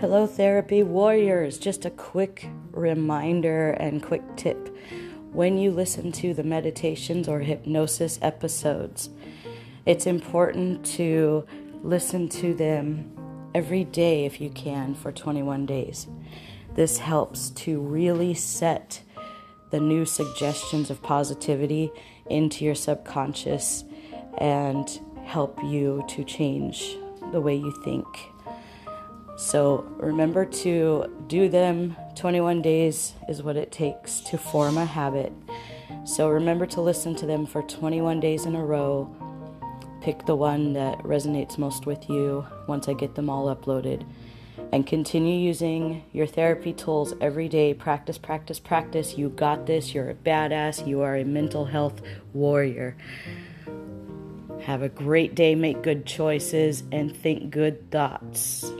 Hello, therapy warriors. Just a quick reminder and quick tip. When you listen to the meditations or hypnosis episodes, it's important to listen to them every day if you can for 21 days. This helps to really set the new suggestions of positivity into your subconscious and help you to change the way you think. So remember to do them. 21 days is what it takes to form a habit. So remember to listen to them for 21 days in a row. Pick the one that resonates most with you once I get them all uploaded. And continue using your therapy tools every day. Practice, practice, practice. You got this. You're a badass. You are a mental health warrior. Have a great day, make good choices, and think good thoughts.